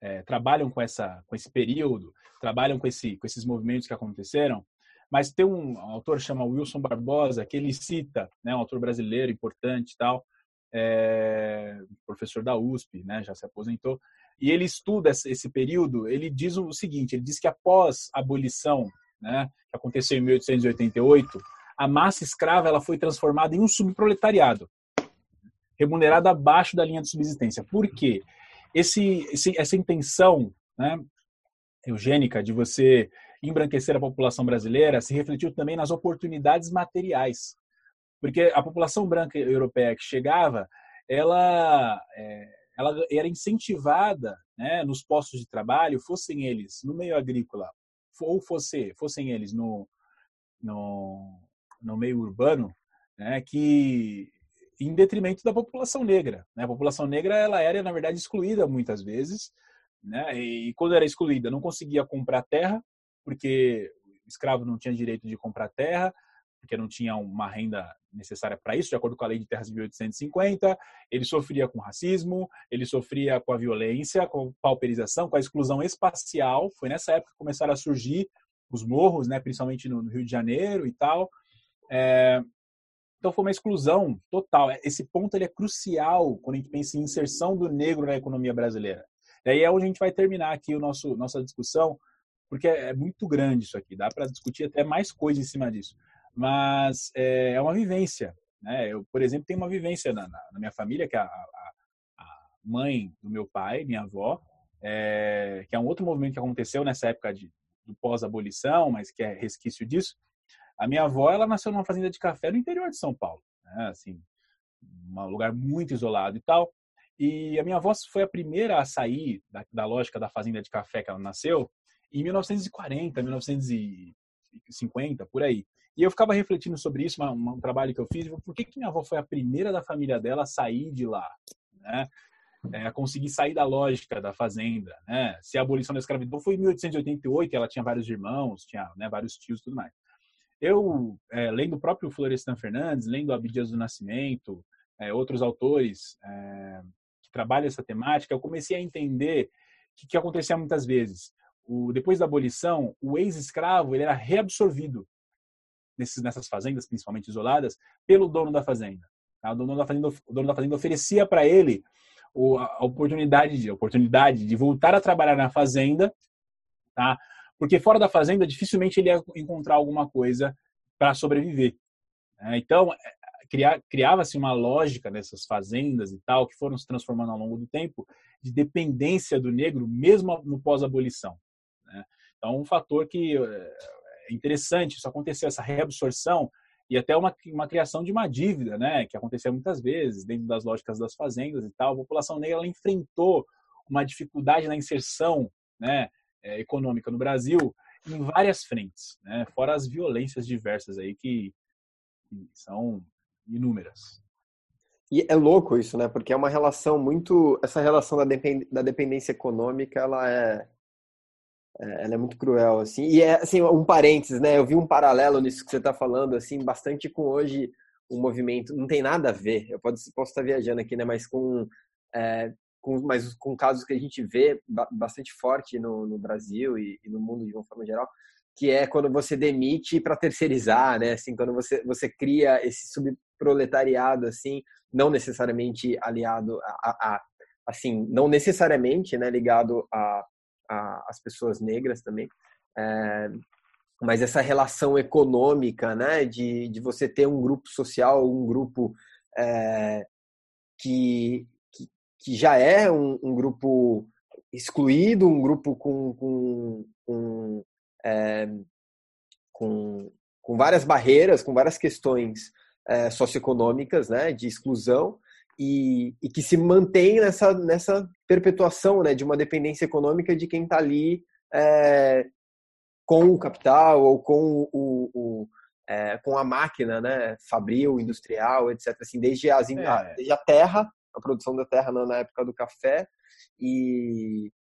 A: é, trabalham com, essa, com esse período, trabalham com, esse, com esses movimentos que aconteceram, mas tem um autor chama Wilson Barbosa, que ele cita, né, um autor brasileiro importante e tal, é, professor da USP, né, já se aposentou, e ele estuda esse período, ele diz o seguinte, ele diz que após a abolição, né, que aconteceu em 1888, a massa escrava ela foi transformada em um subproletariado, remunerado abaixo da linha de subsistência. Por quê? Esse, esse, essa intenção né, eugênica de você embranquecer a população brasileira se refletiu também nas oportunidades materiais porque a população branca europeia que chegava, ela, é, ela era incentivada né, nos postos de trabalho, fossem eles no meio agrícola ou fosse, fossem eles no, no, no meio urbano, né, que em detrimento da população negra. Né? A população negra ela era, na verdade, excluída muitas vezes né? E quando era excluída, não conseguia comprar terra, porque o escravo não tinha direito de comprar terra, porque não tinha uma renda necessária para isso, de acordo com a lei de terras de 1850. Ele sofria com racismo, ele sofria com a violência, com a pauperização, com a exclusão espacial. Foi nessa época que começaram a surgir os morros, né, principalmente no, Rio de Janeiro e tal. É, então foi uma exclusão total. Esse ponto ele é crucial quando a gente pensa em inserção do negro na economia brasileira. E aí é onde a gente vai terminar aqui o nosso nossa discussão, porque é muito grande isso aqui. Dá para discutir até mais coisas em cima disso. Mas é, é uma vivência. Né? Eu, por exemplo, tenho uma vivência na, na, na minha família que é a, a, a, mãe do meu pai, minha avó, é, que é um outro movimento que aconteceu nessa época de, do pós-abolição, mas que é resquício disso a minha avó, ela nasceu numa fazenda de café no interior de São Paulo, né? assim, um lugar muito isolado e tal. E a minha avó foi a primeira a sair da, da lógica da fazenda de café que ela nasceu em 1940, 1950, por aí. E eu ficava refletindo sobre isso, um, trabalho que eu fiz, por que, que minha avó foi a primeira da família dela a sair de lá, né? É, conseguir sair da lógica da fazenda, né? Se a abolição da escravidão foi em 1888, ela tinha vários irmãos, tinha né, vários tios tudo mais. Eu, é, lendo o próprio Florestan Fernandes, lendo Abdias do Nascimento, é, outros autores é, que trabalham essa temática, eu comecei a entender que, que acontecia muitas vezes. O, depois da abolição, o ex-escravo ele era reabsorvido nesses, nessas fazendas, principalmente isoladas, pelo dono da fazenda. Tá? O, dono da fazenda o dono da fazenda oferecia para ele a oportunidade de, a oportunidade de voltar a trabalhar na fazenda, tá? Porque fora da fazenda, dificilmente ele ia encontrar alguma coisa para sobreviver. Né? Então, é, criava-se uma lógica nessas fazendas e tal, que foram se transformando ao longo do tempo, de dependência do negro, mesmo no pós-abolição. Né? Então, um fator que interessante isso acontecer, essa reabsorção e até uma, uma criação de uma dívida, né, que acontecia muitas vezes dentro das lógicas das fazendas e tal. A população negra enfrentou uma dificuldade na inserção, né, é, econômica no Brasil em várias frentes, né? fora as violências diversas aí que, que são inúmeras.
D: E é louco isso, né? Porque é uma relação muito. Essa relação da, depend... da dependência econômica, ela é... é. Ela é muito cruel, assim. E é, assim, um parênteses, né? Eu vi um paralelo nisso que você está falando, assim, bastante com hoje o movimento. Não tem nada a ver. Eu posso, posso estar viajando aqui, né? Mas com é, com, mas com casos que a gente vê bastante forte no, no Brasil e, e, no mundo de uma forma geral, que é quando você demite para terceirizar, né? Assim, quando você, você cria esse subproletariado, assim, não necessariamente aliado a, a, a assim, não necessariamente, né, ligado a, a as pessoas negras também, é, mas essa relação econômica, né, de, de você ter um grupo social, um grupo é, que que já é um, um grupo excluído, um grupo com, com, com, é, com, com, várias barreiras, com várias questões é, socioeconômicas, né, de exclusão, e, e, que se mantém nessa, nessa perpetuação né, de uma dependência econômica de quem está ali é, com o capital ou com o, o é, com a máquina, né, fabril, industrial, etc. Assim, desde, as, é. desde a terra a produção da terra na, época do café e,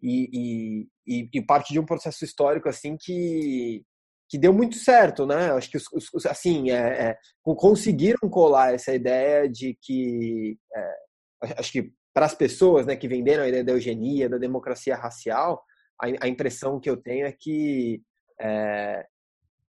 D: e, e, e, parte de um processo histórico assim que que deu muito certo, né? Acho que os, os assim é, é, conseguiram colar essa ideia de que é, acho que para as pessoas, né, que venderam a ideia da eugenia, da democracia racial, a, a impressão que eu tenho é que é,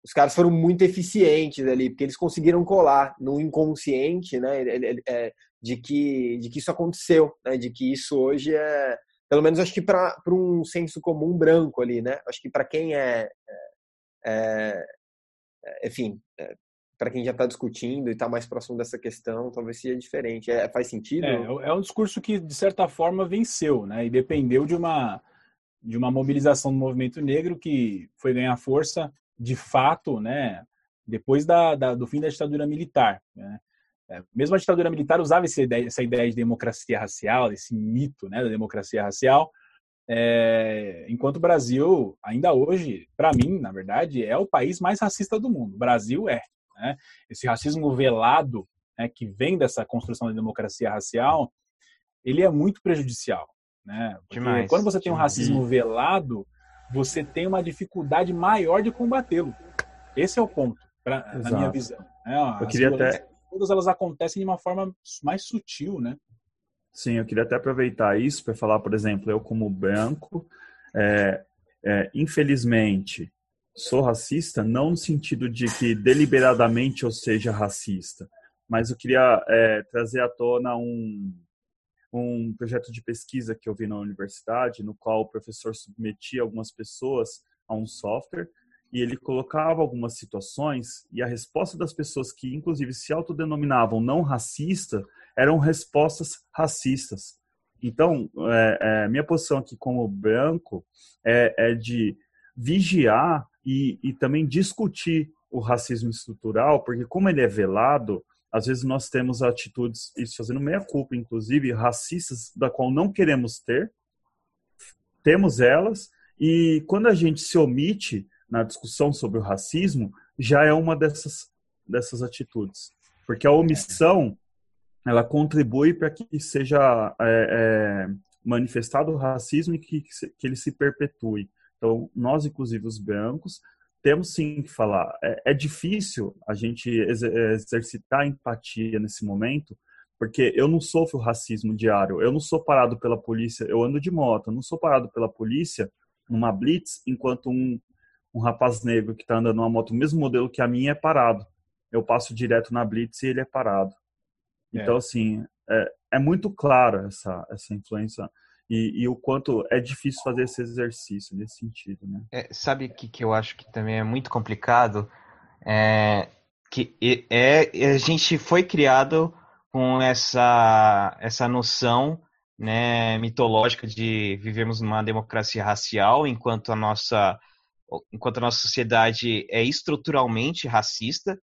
D: os caras foram muito eficientes ali, porque eles conseguiram colar no inconsciente, né, é, de que, de que isso aconteceu, né, de que isso hoje é, pelo menos acho que para um senso comum branco ali, né, acho que para quem é, é, é enfim, é, para quem já está discutindo e está mais próximo dessa questão, talvez seja diferente. É, faz sentido?
A: É, é um discurso que, de certa forma, venceu, né, e dependeu de uma, de uma mobilização do movimento negro que foi ganhar força de fato, né, depois da, da, do fim da ditadura militar. Né? É, mesmo a ditadura militar usava essa ideia, essa ideia de democracia racial, esse mito né, da democracia racial, é, enquanto o Brasil, ainda hoje, para mim, na verdade, é o país mais racista do mundo. O Brasil é. Né? Esse racismo velado né, que vem dessa construção da democracia racial, ele é muito prejudicial. Né? Porque quando você tem um racismo velado, você tem uma dificuldade maior de combatê-lo. Esse é o ponto, pra, na minha visão. Né?
B: Eu queria até...
A: Todas elas acontecem de uma forma mais sutil, né?
B: Sim, eu queria até aproveitar isso para falar, por exemplo, eu como branco, é, é, infelizmente, sou racista, não no sentido de que deliberadamente eu seja racista, mas eu queria é, trazer à tona um, um projeto de pesquisa que eu vi na universidade, no qual o professor submetia algumas pessoas a um software e ele colocava algumas situações e a resposta das pessoas que, inclusive, se autodenominavam não racista eram respostas racistas. Então, é, é, minha posição aqui como branco é, é de vigiar e, e também discutir o racismo estrutural, porque como ele é velado, às vezes nós temos atitudes, isso fazendo meia culpa, inclusive, racistas, da qual não queremos ter, temos elas, e quando a gente se omite na discussão sobre o racismo, já é uma dessas, dessas atitudes. Porque a omissão, ela contribui para que seja é, é, manifestado o racismo e que, que ele se perpetue. Então, nós, inclusive os brancos, temos sim que falar. É, é difícil a gente exercitar empatia nesse momento, porque eu não sofro racismo diário. Eu não sou parado pela polícia, eu ando de moto, eu não sou parado pela polícia numa blitz, enquanto um, um rapaz negro que está andando numa moto, mesmo modelo que a minha, é parado. Eu passo direto na blitz e ele é parado. Então, é. assim, é, é muito clara essa, essa influência e, e, o quanto é difícil fazer esse exercício nesse sentido, né?
C: É, sabe que que eu acho que também é muito complicado é que é, a gente foi criado com essa essa noção né, mitológica de vivermos numa democracia racial enquanto a nossa enquanto a nossa sociedade é estruturalmente racista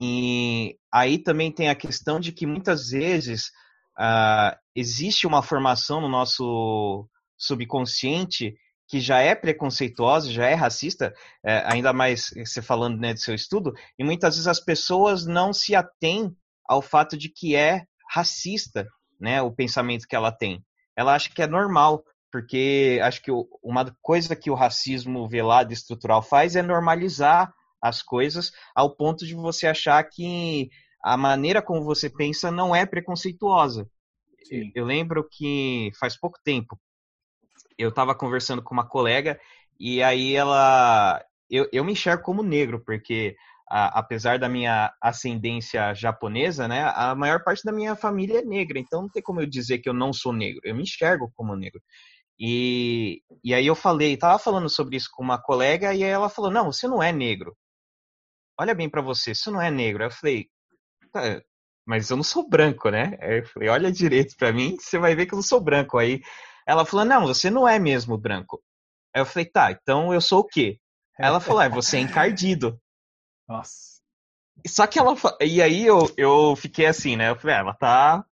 C: e aí também tem a questão de que muitas vezes uh, existe uma formação no nosso subconsciente que já é preconceituosa, já é racista, é, ainda mais você falando né, do seu estudo, e muitas vezes as pessoas não se atêm ao fato de que é racista, né, o pensamento que ela tem. Ela acha que é normal, porque acho que uma coisa que o racismo velado estrutural faz é normalizar as coisas ao ponto de você achar que a maneira como você pensa não é preconceituosa. Sim. Eu lembro que faz pouco tempo eu estava conversando com uma colega e aí ela. Eu, eu me enxergo como negro, porque a, apesar da minha ascendência japonesa, né, a maior parte da minha família é negra, então não tem como eu dizer que eu não sou negro. Eu me enxergo como negro. E, e aí eu falei, tava falando sobre isso com uma colega e aí ela falou: "Não, você não é negro. Olha bem para você, você não é negro". Eu falei: mas eu não sou branco, né? Aí eu falei, olha direito para mim, você vai ver que eu não sou branco. Aí ela falou, não, você não é mesmo branco. Aí eu falei, tá, então eu sou o quê? Ela falou, ah, você é encardido.
A: Nossa.
C: Só que ela. E aí eu, eu fiquei assim, né? Eu falei, ah, ela tá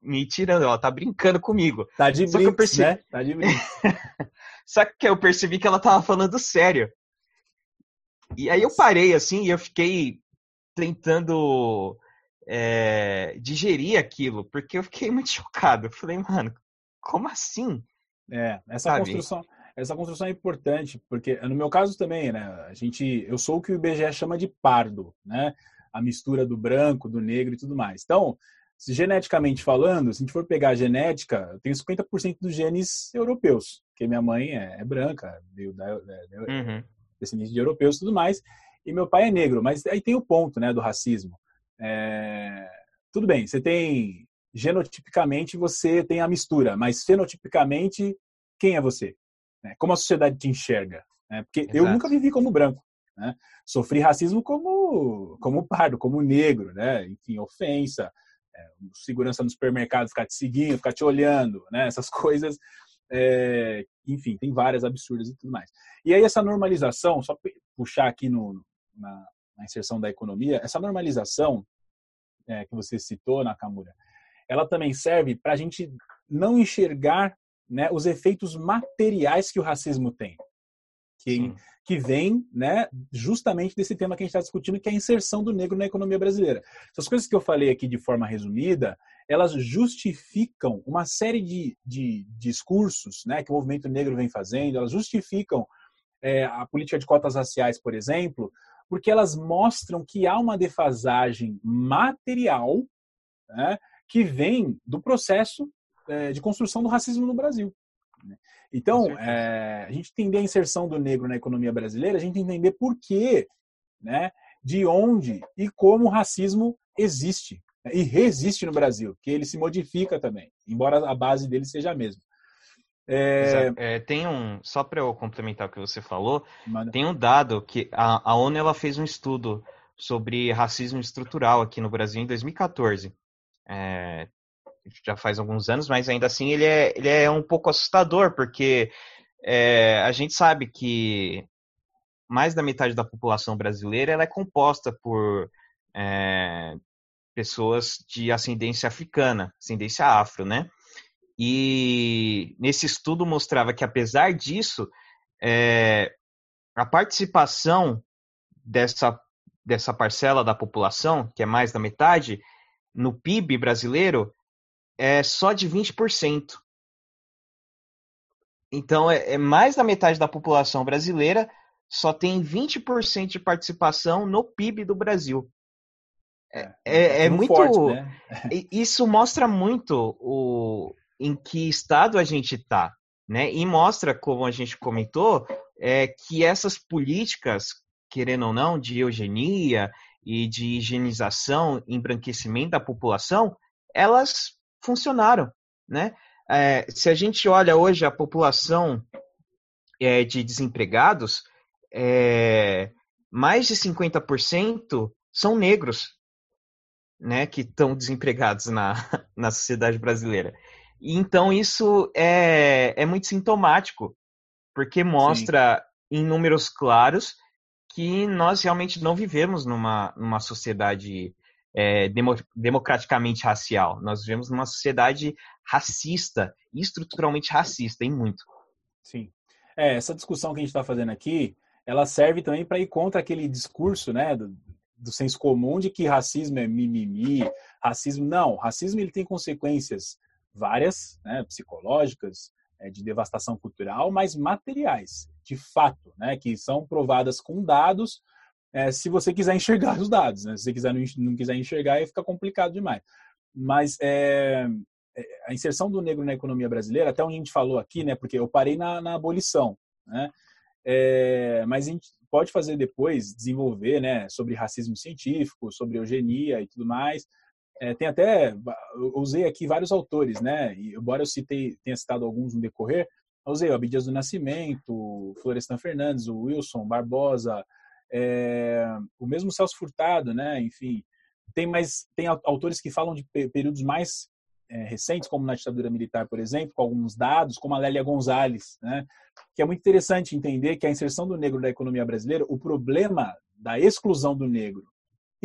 C: me tirando, ela tá brincando comigo.
A: Tá de
C: Só
A: brinks,
C: percebi...
A: né? Tá de brinks. (laughs)
C: Só que eu percebi que ela tava falando sério. E aí eu parei assim e eu fiquei tentando é, digerir aquilo, porque eu fiquei muito (laughs) chocado. Eu falei, mano, como assim?
A: É, essa Sabe? construção, essa construção é importante, porque no meu caso também, né? A gente, eu sou o que o IBGE chama de pardo, né? A mistura do branco, do negro e tudo mais. Então, se geneticamente falando, se a gente for pegar a genética, eu tenho 50% dos genes europeus, porque minha mãe é, é branca, veio da, da, uhum. descendente de europeus e tudo mais, e meu pai é negro, mas aí tem o ponto, né, do racismo. É... Tudo bem, você tem genotipicamente você tem a mistura, mas fenotipicamente quem é você? Né? Como a sociedade te enxerga? Né? Porque Exato. eu nunca vivi como branco. Né? Sofri racismo como como pardo, como negro, né? Enfim, ofensa, é, segurança no supermercado, ficar te seguindo, ficar te olhando, né? Essas (laughs) coisas, é, enfim, tem várias absurdas e tudo mais. E aí essa normalização, só puxar aqui no, na, na inserção da economia, essa normalização é, que você citou, Nakamura, ela também serve para a gente não enxergar né, os efeitos materiais que o racismo tem. que, que vem né, justamente desse tema que a gente está discutindo, que é a inserção do negro na economia brasileira. Essas coisas que eu falei aqui de forma resumida, elas justificam uma série de, de discursos né, que o movimento negro vem fazendo, elas justificam é, a política de cotas raciais, por exemplo, porque elas mostram que há uma defasagem material né, que vem do processo é, de construção do racismo no Brasil. Né. Então, é, a gente entender a inserção do negro na economia brasileira, a gente entender por quê, né, de onde e como o racismo existe né, e resiste no Brasil, que ele se modifica também, embora a base dele seja a mesma.
C: É... É, tem um, só para eu complementar o que você falou, Manda. tem um dado que a, a ONU ela fez um estudo sobre racismo estrutural aqui no Brasil em 2014. É, já faz alguns anos, mas ainda assim ele é, ele é um pouco assustador, porque é, a gente sabe que mais da metade da população brasileira ela é composta por é, pessoas de ascendência africana, ascendência afro, né? E nesse estudo mostrava que, apesar disso, é, a participação dessa, dessa parcela da população, que é mais da metade, no PIB brasileiro, é só de 20%. Então, é, é mais da metade da população brasileira só tem 20% de participação no PIB do Brasil. É, é, é, é muito. Forte, né? (laughs) Isso mostra muito o, em que estado a gente está, né? E mostra, como a gente comentou, é, que essas políticas, querendo ou não, de eugenia e de higienização, embranquecimento da população, elas funcionaram, né? É, se a gente olha hoje a população é, de desempregados, é, mais de 50% são negros, né, que estão desempregados na, (laughs) na sociedade brasileira. Então isso é, é muito sintomático, porque mostra Sim. em números claros que nós realmente não vivemos numa, numa sociedade é, demo, democraticamente racial. Nós vivemos numa sociedade racista, estruturalmente racista, em muito.
A: Sim. É, essa discussão que a gente está fazendo aqui, ela serve também para ir contra aquele discurso, né, do, do senso comum de que racismo é mimimi, racismo não, racismo ele tem consequências várias, né, psicológicas, é, de devastação cultural, mas materiais, de fato, né, que são provadas com dados, é, se você quiser enxergar (laughs) os dados. Né? Se você quiser não, não quiser enxergar, aí fica complicado demais. Mas é, é, a inserção do negro na economia brasileira, até onde a gente falou aqui, né, porque eu parei na, na abolição, né, é, mas a gente pode fazer depois, desenvolver né, sobre racismo científico, sobre eugenia e tudo mais, é, tem até, usei aqui vários autores, né? E, embora eu citei, tenha citado alguns no decorrer, usei o do Nascimento, Florestan Fernandes, o Wilson Barbosa, é, o mesmo Celso Furtado, né? Enfim, tem mais, tem autores que falam de períodos mais é, recentes, como na ditadura militar, por exemplo, com alguns dados, como a Lélia Gonzalez, né? Que é muito interessante entender que a inserção do negro na economia brasileira, o problema da exclusão do negro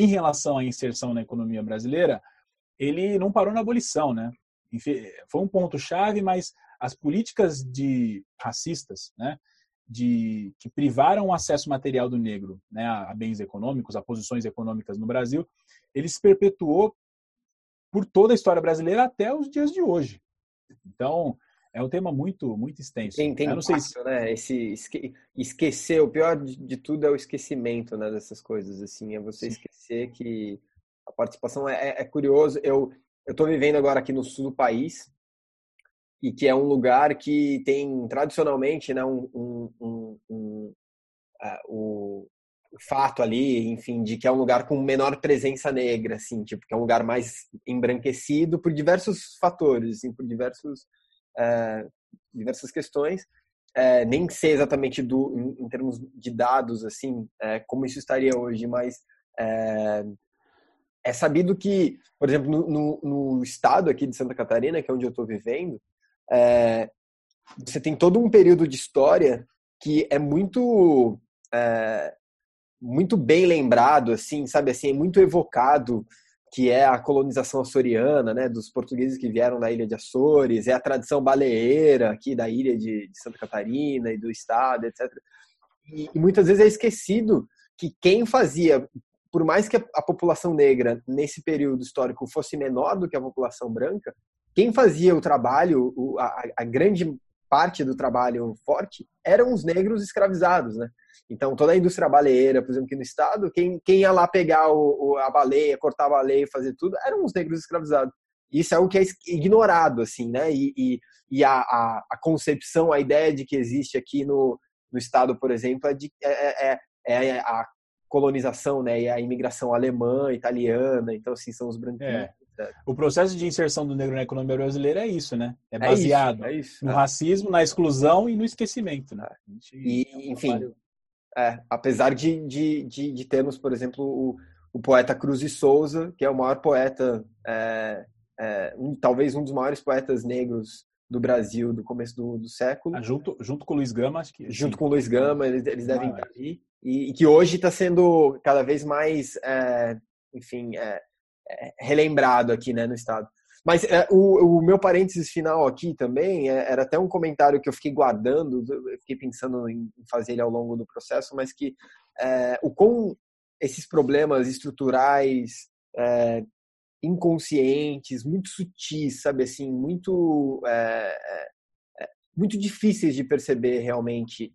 A: em relação à inserção na economia brasileira, ele não parou na abolição, né? Foi um ponto chave, mas as políticas de racistas, né, de que privaram o acesso material do negro, né, a bens econômicos, a posições econômicas no Brasil, ele se perpetuou por toda a história brasileira até os dias de hoje. Então, é um tema muito muito extenso.
D: Tem, tem impacto, se... né? Esse esque... esquecer, o pior de, tudo é o esquecimento, né, dessas coisas assim, é você Sim. esquecer que a participação é, é, é curioso. Eu eu estou vivendo agora aqui no sul do país e que é um lugar que tem tradicionalmente, né, um, um, um, um uh, o, o fato ali, enfim, de que é um lugar com menor presença negra, assim, tipo, que é um lugar mais embranquecido por diversos fatores, assim, por diversos é, diversas questões. É, nem sei exatamente do, em, em, termos de dados, assim, é, como isso estaria hoje, mas é, é sabido que, por exemplo, no, no, no, estado aqui de Santa Catarina, que é onde eu estou vivendo, é, você tem todo um período de história que é muito é, muito bem lembrado, assim, sabe assim, é muito evocado que é a colonização açoriana, né, dos portugueses que vieram da ilha de Açores, é a tradição baleeira aqui da ilha de, de Santa Catarina e do estado, etc. E, e, muitas vezes é esquecido que quem fazia, por mais que a, a população negra nesse período histórico fosse menor do que a população branca, quem fazia o trabalho, o, a, a grande parte do trabalho forte eram os negros escravizados, né? Então, toda a indústria baleeira, por exemplo, aqui no estado, quem, quem ia lá pegar o, o, a baleia, cortar a baleia fazer tudo, eram os negros escravizados. Isso é o que é ignorado, assim, né? E, e, e a, a, a, concepção, a ideia de que existe aqui no, no estado, por exemplo, é, de, é, é, é, é a colonização, né? E a imigração alemã, italiana, então, assim, são os branquinhos. É.
A: O processo de inserção do negro na economia brasileira é isso, né? É, é baseado é isso, é isso, no racismo, na exclusão e no esquecimento, né?
D: E, enfim, é, apesar de, de, de, de, termos, por exemplo, o, o poeta Cruz de Souza, que é o maior poeta, é, é, um, talvez um dos maiores poetas negros do Brasil do começo do, do século.
A: Ah, junto, junto com o Luiz Gama, acho que.
D: Junto sim. com o Luiz Gama, eles, eles devem ah, estar ali. E, e, que hoje está sendo cada vez mais, enfim, é, relembrado aqui né, no estado. Mas é, o, o, meu parênteses final aqui também é, era até um comentário que eu fiquei guardando, eu fiquei pensando em fazer ele ao longo do processo, mas que é, o com esses problemas estruturais é, inconscientes, muito sutis, sabe assim, muito é, é, muito difíceis de perceber realmente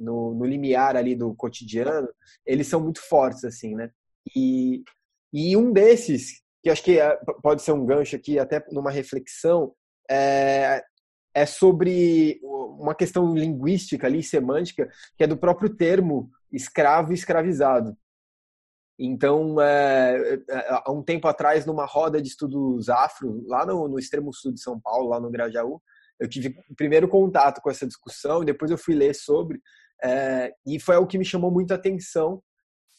D: no, no limiar ali do cotidiano, eles são muito fortes assim, né? E, e um desses, que acho que é, pode ser um gancho aqui, até numa reflexão, é, é sobre uma questão linguística ali, semântica, que é do próprio termo escravo e escravizado. Então, é, é, há um tempo atrás, numa roda de estudos afro, lá no, no, extremo sul de São Paulo, lá no Grajaú, eu tive o primeiro contato com essa discussão e depois eu fui ler sobre, é, e foi o que me chamou muito a atenção,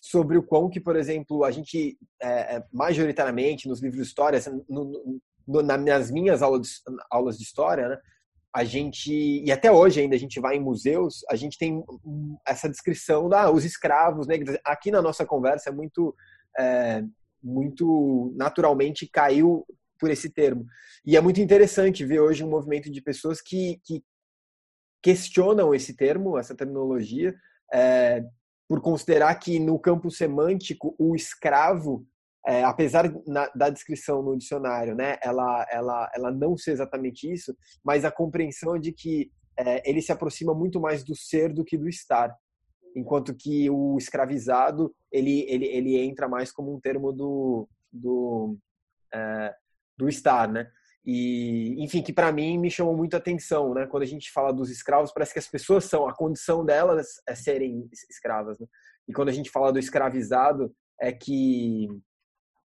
D: sobre o quão que, por exemplo, a gente, é, é majoritariamente, nos livros de história, no, no, nas minhas aulas, aulas de história, né, a gente, e até hoje ainda a gente vai em museus, a gente tem essa descrição da os escravos negros. Aqui na nossa conversa é muito, é, muito naturalmente caiu por esse termo. E é muito interessante ver hoje um movimento de pessoas que, que questionam esse termo, essa terminologia, é, por considerar que no campo semântico o escravo, é, apesar na, da descrição no dicionário, né, ela, ela, ela não ser exatamente isso, mas a compreensão de que é, ele se aproxima muito mais do ser do que do estar, enquanto que o escravizado ele, ele, ele entra mais como um termo do, do, é, do estar, né? E, enfim, que para mim me chamou muito a atenção, né? Quando a gente fala dos escravos, parece que as pessoas são, a condição delas é serem escravas, né? E quando a gente fala do escravizado, é que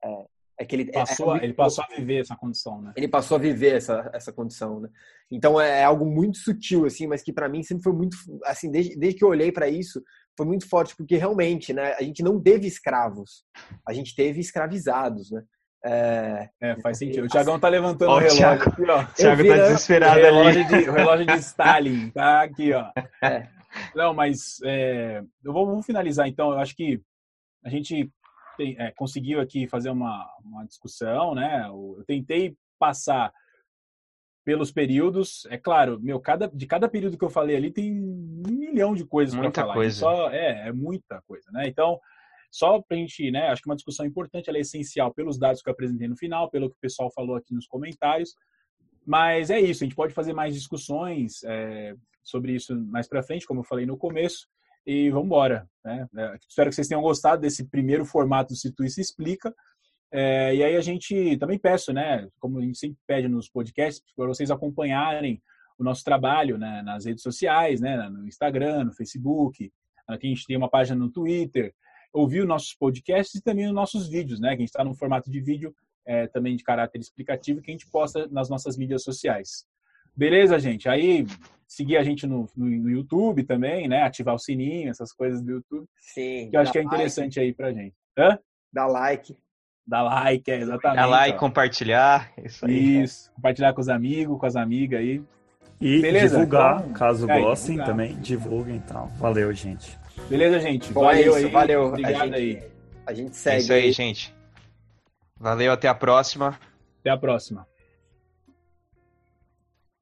D: é, é que ele
A: é, passou, é, ele passou a viver essa condição, né?
D: Ele passou a viver essa, essa condição, né? Então é, é algo muito sutil assim, mas que para mim sempre foi muito assim, desde, desde que eu olhei para isso, foi muito forte porque realmente, né, a gente não teve escravos, a gente teve escravizados, né?
A: É, é, faz sentido. O Tiagão tá levantando o relógio
C: Thiago, aqui, ó. O Thiago tá desesperado
A: o relógio ali. De, o relógio de Stalin, (laughs) tá aqui, ó. É. Não, mas é, eu vou, vou, finalizar então. Eu acho que a gente tem, é, conseguiu aqui fazer uma, uma discussão, né? Eu tentei passar pelos períodos. É claro, meu, cada, de cada período que eu falei ali tem um milhão de coisas para falar.
C: Coisa.
A: Só, é, é muita coisa, né? Então, só para a gente, né, acho que uma discussão importante, ela é essencial pelos dados que eu apresentei no final, pelo que o pessoal falou aqui nos comentários, mas é isso, a gente pode fazer mais discussões é, sobre isso mais para frente, como eu falei no começo, e vamos embora. Né? É, espero que vocês tenham gostado desse primeiro formato do Situ se explica. É, e aí a gente também peço, né, como a gente sempre pede nos podcasts, para vocês acompanharem o nosso trabalho né, nas redes sociais, né, no Instagram, no Facebook, aqui a gente tem uma página no Twitter, ouvir os nossos podcasts e também os nossos vídeos, né? Que a gente está no formato de vídeo é, também de caráter explicativo que a gente posta nas nossas mídias sociais. Beleza, gente? Aí seguir a gente no, no, no, YouTube também, né? Ativar o sininho, essas coisas do YouTube.
D: Sim.
A: Que eu acho que é interessante like. aí pra gente. Hã?
D: Dá like.
A: Dá like, é, exatamente.
C: Dá like, ó. compartilhar.
A: Isso aí. Isso. Compartilhar com os amigos, com as amigas aí.
B: E Beleza? divulgar, então, caso é, gostem divulgar. também, divulguem então. Valeu, gente.
A: Beleza, gente?
D: Bom, valeu é isso, aí. Valeu.
A: Obrigado a gente, aí.
D: A gente segue. É
C: isso aí, gente. Valeu, até a próxima.
A: Até a próxima.